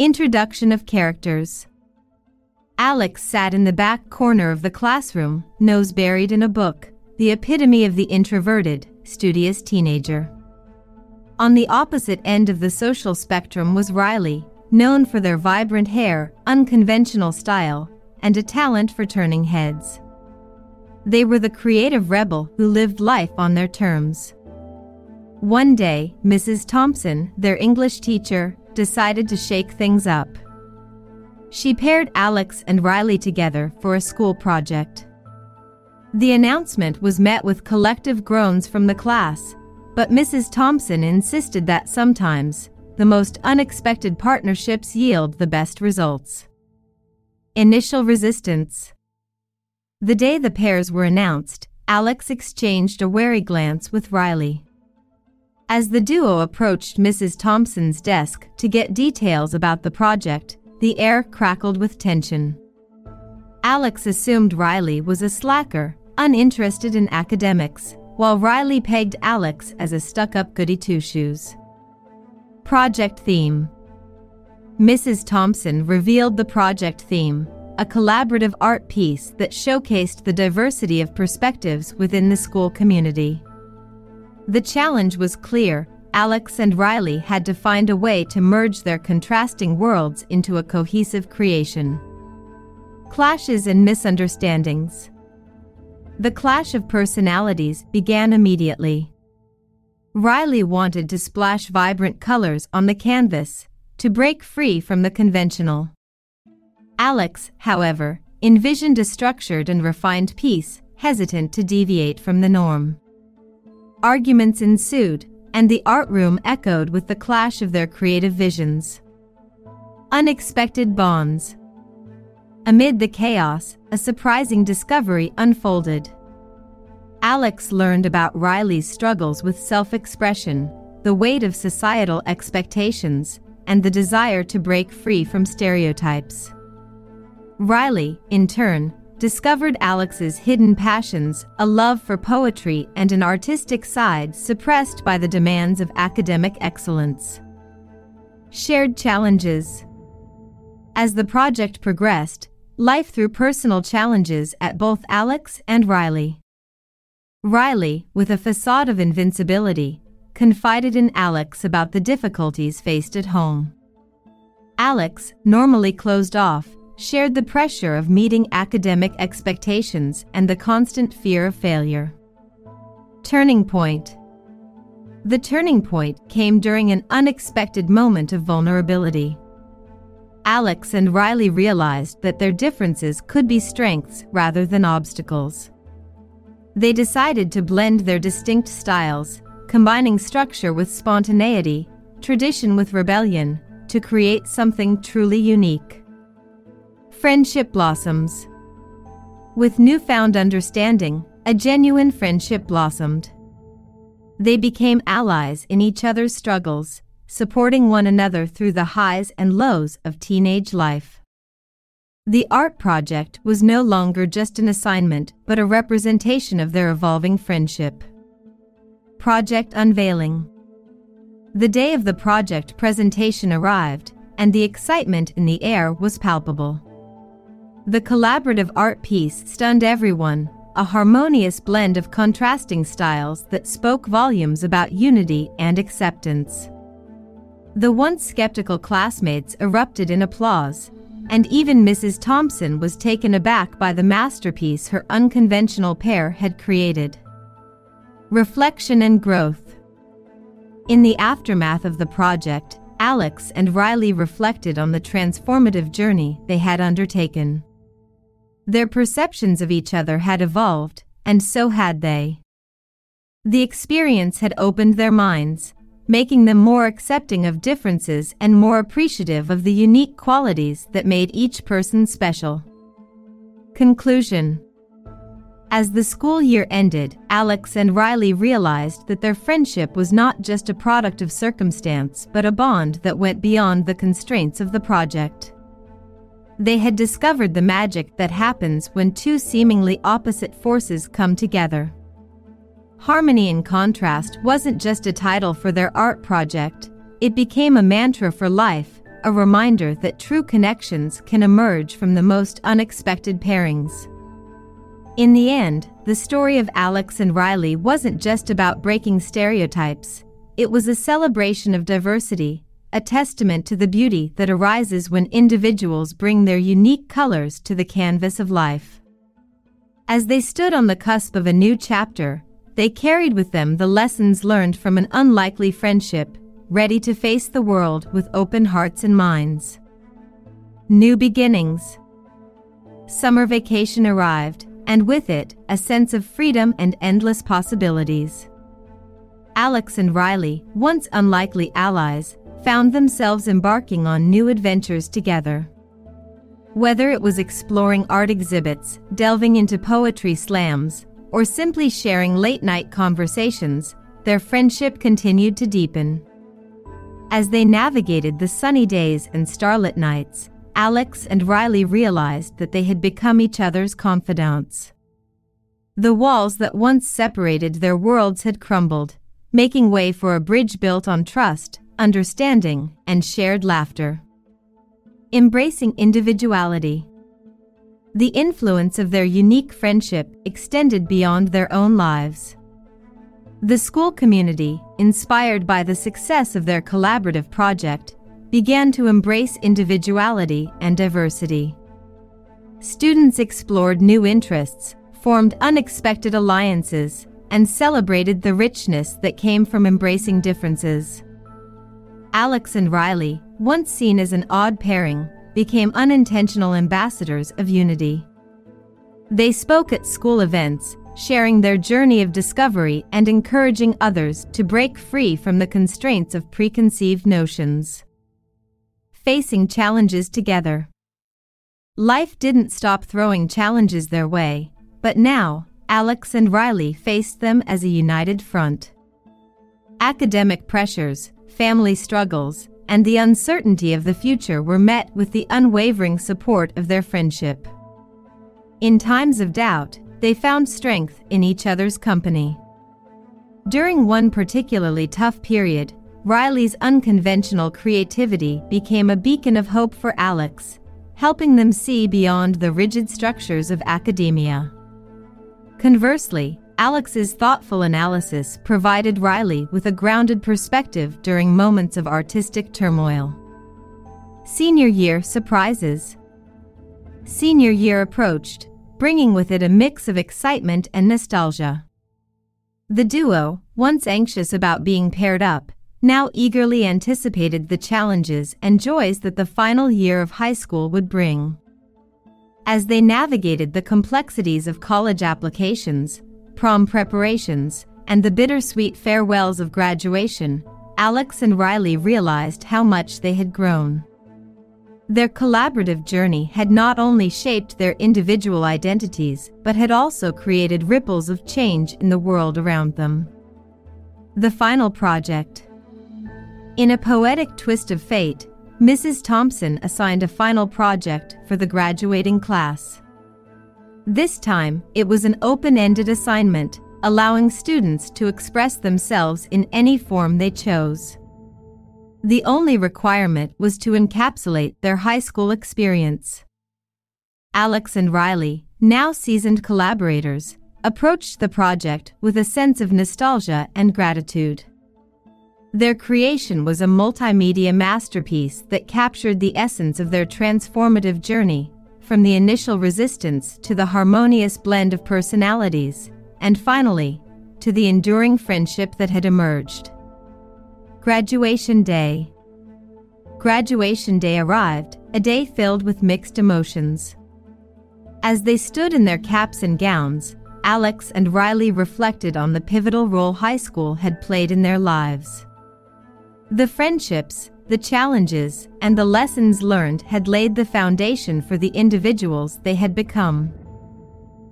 Introduction of Characters Alex sat in the back corner of the classroom, nose buried in a book, the epitome of the introverted, studious teenager. On the opposite end of the social spectrum was Riley, known for their vibrant hair, unconventional style, and a talent for turning heads. They were the creative rebel who lived life on their terms. One day, Mrs. Thompson, their English teacher, decided to shake things up. She paired Alex and Riley together for a school project. The announcement was met with collective groans from the class, but Mrs. Thompson insisted that sometimes, the most unexpected partnerships yield the best results. Initial resistance. The day the pairs were announced, Alex exchanged a wary glance with Riley. As the duo approached Mrs. Thompson's desk to get details about the project, the air crackled with tension. Alex assumed Riley was a slacker, uninterested in academics, while Riley pegged Alex as a stuck up goody two shoes. Project Theme Mrs. Thompson revealed the project theme, a collaborative art piece that showcased the diversity of perspectives within the school community. The challenge was clear Alex and Riley had to find a way to merge their contrasting worlds into a cohesive creation. Clashes and misunderstandings. The clash of personalities began immediately. Riley wanted to splash vibrant colors on the canvas to break free from the conventional. Alex, however, envisioned a structured and refined piece, hesitant to deviate from the norm. Arguments ensued, and the art room echoed with the clash of their creative visions. Unexpected bonds. Amid the chaos, a surprising discovery unfolded. Alex learned about Riley's struggles with self expression, the weight of societal expectations, and the desire to break free from stereotypes. Riley, in turn, discovered Alex's hidden passions, a love for poetry and an artistic side suppressed by the demands of academic excellence. Shared challenges. As the project progressed, life threw personal challenges at both Alex and Riley. Riley, with a facade of invincibility, confided in Alex about the difficulties faced at home. Alex, normally closed off, shared the pressure of meeting academic expectations and the constant fear of failure. Turning point The turning point came during an unexpected moment of vulnerability. Alex and Riley realized that their differences could be strengths rather than obstacles. They decided to blend their distinct styles, combining structure with spontaneity, tradition with rebellion, to create something truly unique. Friendship blossoms. With newfound understanding, a genuine friendship blossomed. They became allies in each other's struggles, supporting one another through the highs and lows of teenage life. The art project was no longer just an assignment, but a representation of their evolving friendship. Project Unveiling The day of the project presentation arrived, and the excitement in the air was palpable. The collaborative art piece stunned everyone, a harmonious blend of contrasting styles that spoke volumes about unity and acceptance. The once skeptical classmates erupted in applause, and even Mrs. Thompson was taken aback by the masterpiece her unconventional pair had created. Reflection and growth. In the aftermath of the project, Alex and Riley reflected on the transformative journey they had undertaken. Their perceptions of each other had evolved, and so had they. The experience had opened their minds, making them more accepting of differences and more appreciative of the unique qualities that made each person special. Conclusion As the school year ended, Alex and Riley realized that their friendship was not just a product of circumstance but a bond that went beyond the constraints of the project. They had discovered the magic that happens when two seemingly opposite forces come together. Harmony in Contrast wasn't just a title for their art project, it became a mantra for life, a reminder that true connections can emerge from the most unexpected pairings. In the end, the story of Alex and Riley wasn't just about breaking stereotypes, it was a celebration of diversity, a testament to the beauty that arises when individuals bring their unique colors to the canvas of life. As they stood on the cusp of a new chapter, they carried with them the lessons learned from an unlikely friendship, ready to face the world with open hearts and minds. New beginnings. Summer vacation arrived, and with it, a sense of freedom and endless possibilities. Alex and Riley, once unlikely allies, found themselves embarking on new adventures together. Whether it was exploring art exhibits, delving into poetry slams, or simply sharing late night conversations, their friendship continued to deepen. As they navigated the sunny days and starlit nights, Alex and Riley realized that they had become each other's confidants. The walls that once separated their worlds had crumbled, making way for a bridge built on trust, understanding, and shared laughter. Embracing individuality. The influence of their unique friendship extended beyond their own lives. The school community, inspired by the success of their collaborative project, began to embrace individuality and diversity. Students explored new interests, formed unexpected alliances, and celebrated the richness that came from embracing differences. Alex and Riley, once seen as an odd pairing, became unintentional ambassadors of unity. They spoke at school events, sharing their journey of discovery and encouraging others to break free from the constraints of preconceived notions facing challenges together. Life didn't stop throwing challenges their way, but now, Alex and Riley faced them as a united front. Academic pressures, family struggles, and the uncertainty of the future were met with the unwavering support of their friendship. In times of doubt, they found strength in each other's company. During one particularly tough period, Riley's unconventional creativity became a beacon of hope for Alex, helping them see beyond the rigid structures of academia. Conversely, Alex's thoughtful analysis provided Riley with a grounded perspective during moments of artistic turmoil. Senior year surprises. Senior year approached, bringing with it a mix of excitement and nostalgia. The duo, once anxious about being paired up, now eagerly anticipated the challenges and joys that the final year of high school would bring. As they navigated the complexities of college applications, prom preparations, and the bittersweet farewells of graduation, Alex and Riley realized how much they had grown. Their collaborative journey had not only shaped their individual identities, but had also created ripples of change in the world around them. The final project, in a poetic twist of fate, Mrs. Thompson assigned a final project for the graduating class. This time, it was an open ended assignment, allowing students to express themselves in any form they chose. The only requirement was to encapsulate their high school experience. Alex and Riley, now seasoned collaborators, approached the project with a sense of nostalgia and gratitude. Their creation was a multimedia masterpiece that captured the essence of their transformative journey, from the initial resistance to the harmonious blend of personalities, and finally, to the enduring friendship that had emerged. Graduation Day Graduation Day arrived, a day filled with mixed emotions. As they stood in their caps and gowns, Alex and Riley reflected on the pivotal role high school had played in their lives. The friendships, the challenges, and the lessons learned had laid the foundation for the individuals they had become.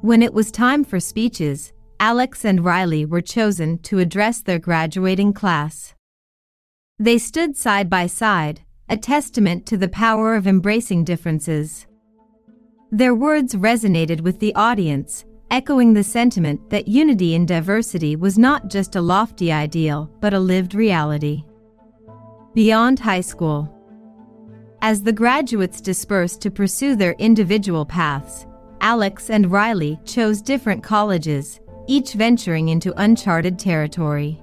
When it was time for speeches, Alex and Riley were chosen to address their graduating class. They stood side by side, a testament to the power of embracing differences. Their words resonated with the audience, echoing the sentiment that unity in diversity was not just a lofty ideal but a lived reality. Beyond high school. As the graduates dispersed to pursue their individual paths, Alex and Riley chose different colleges, each venturing into uncharted territory.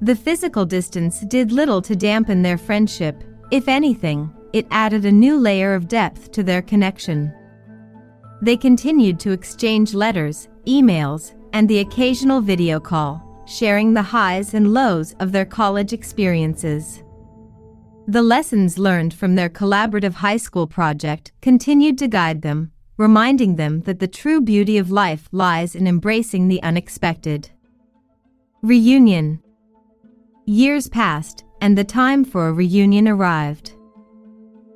The physical distance did little to dampen their friendship, if anything, it added a new layer of depth to their connection. They continued to exchange letters, emails, and the occasional video call, sharing the highs and lows of their college experiences. The lessons learned from their collaborative high school project continued to guide them, reminding them that the true beauty of life lies in embracing the unexpected. Reunion Years passed, and the time for a reunion arrived.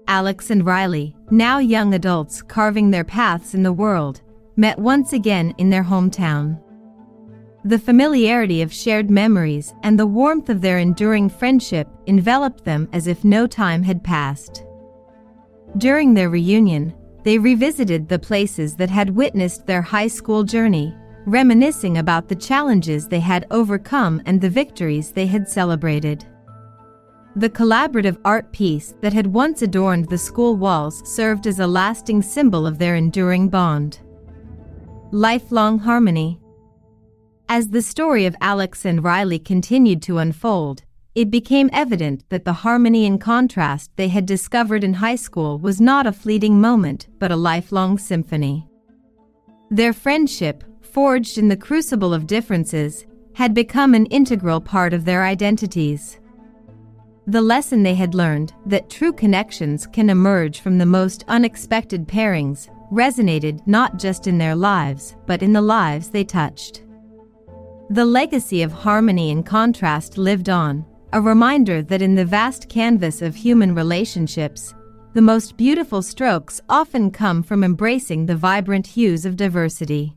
Alex and Riley, now young adults carving their paths in the world, met once again in their hometown. The familiarity of shared memories and the warmth of their enduring friendship enveloped them as if no time had passed. During their reunion, they revisited the places that had witnessed their high school journey, reminiscing about the challenges they had overcome and the victories they had celebrated. The collaborative art piece that had once adorned the school walls served as a lasting symbol of their enduring bond. Lifelong harmony. As the story of Alex and Riley continued to unfold, it became evident that the harmony and contrast they had discovered in high school was not a fleeting moment but a lifelong symphony. Their friendship, forged in the crucible of differences, had become an integral part of their identities. The lesson they had learned, that true connections can emerge from the most unexpected pairings, resonated not just in their lives, but in the lives they touched. The legacy of harmony and contrast lived on, a reminder that in the vast canvas of human relationships, the most beautiful strokes often come from embracing the vibrant hues of diversity.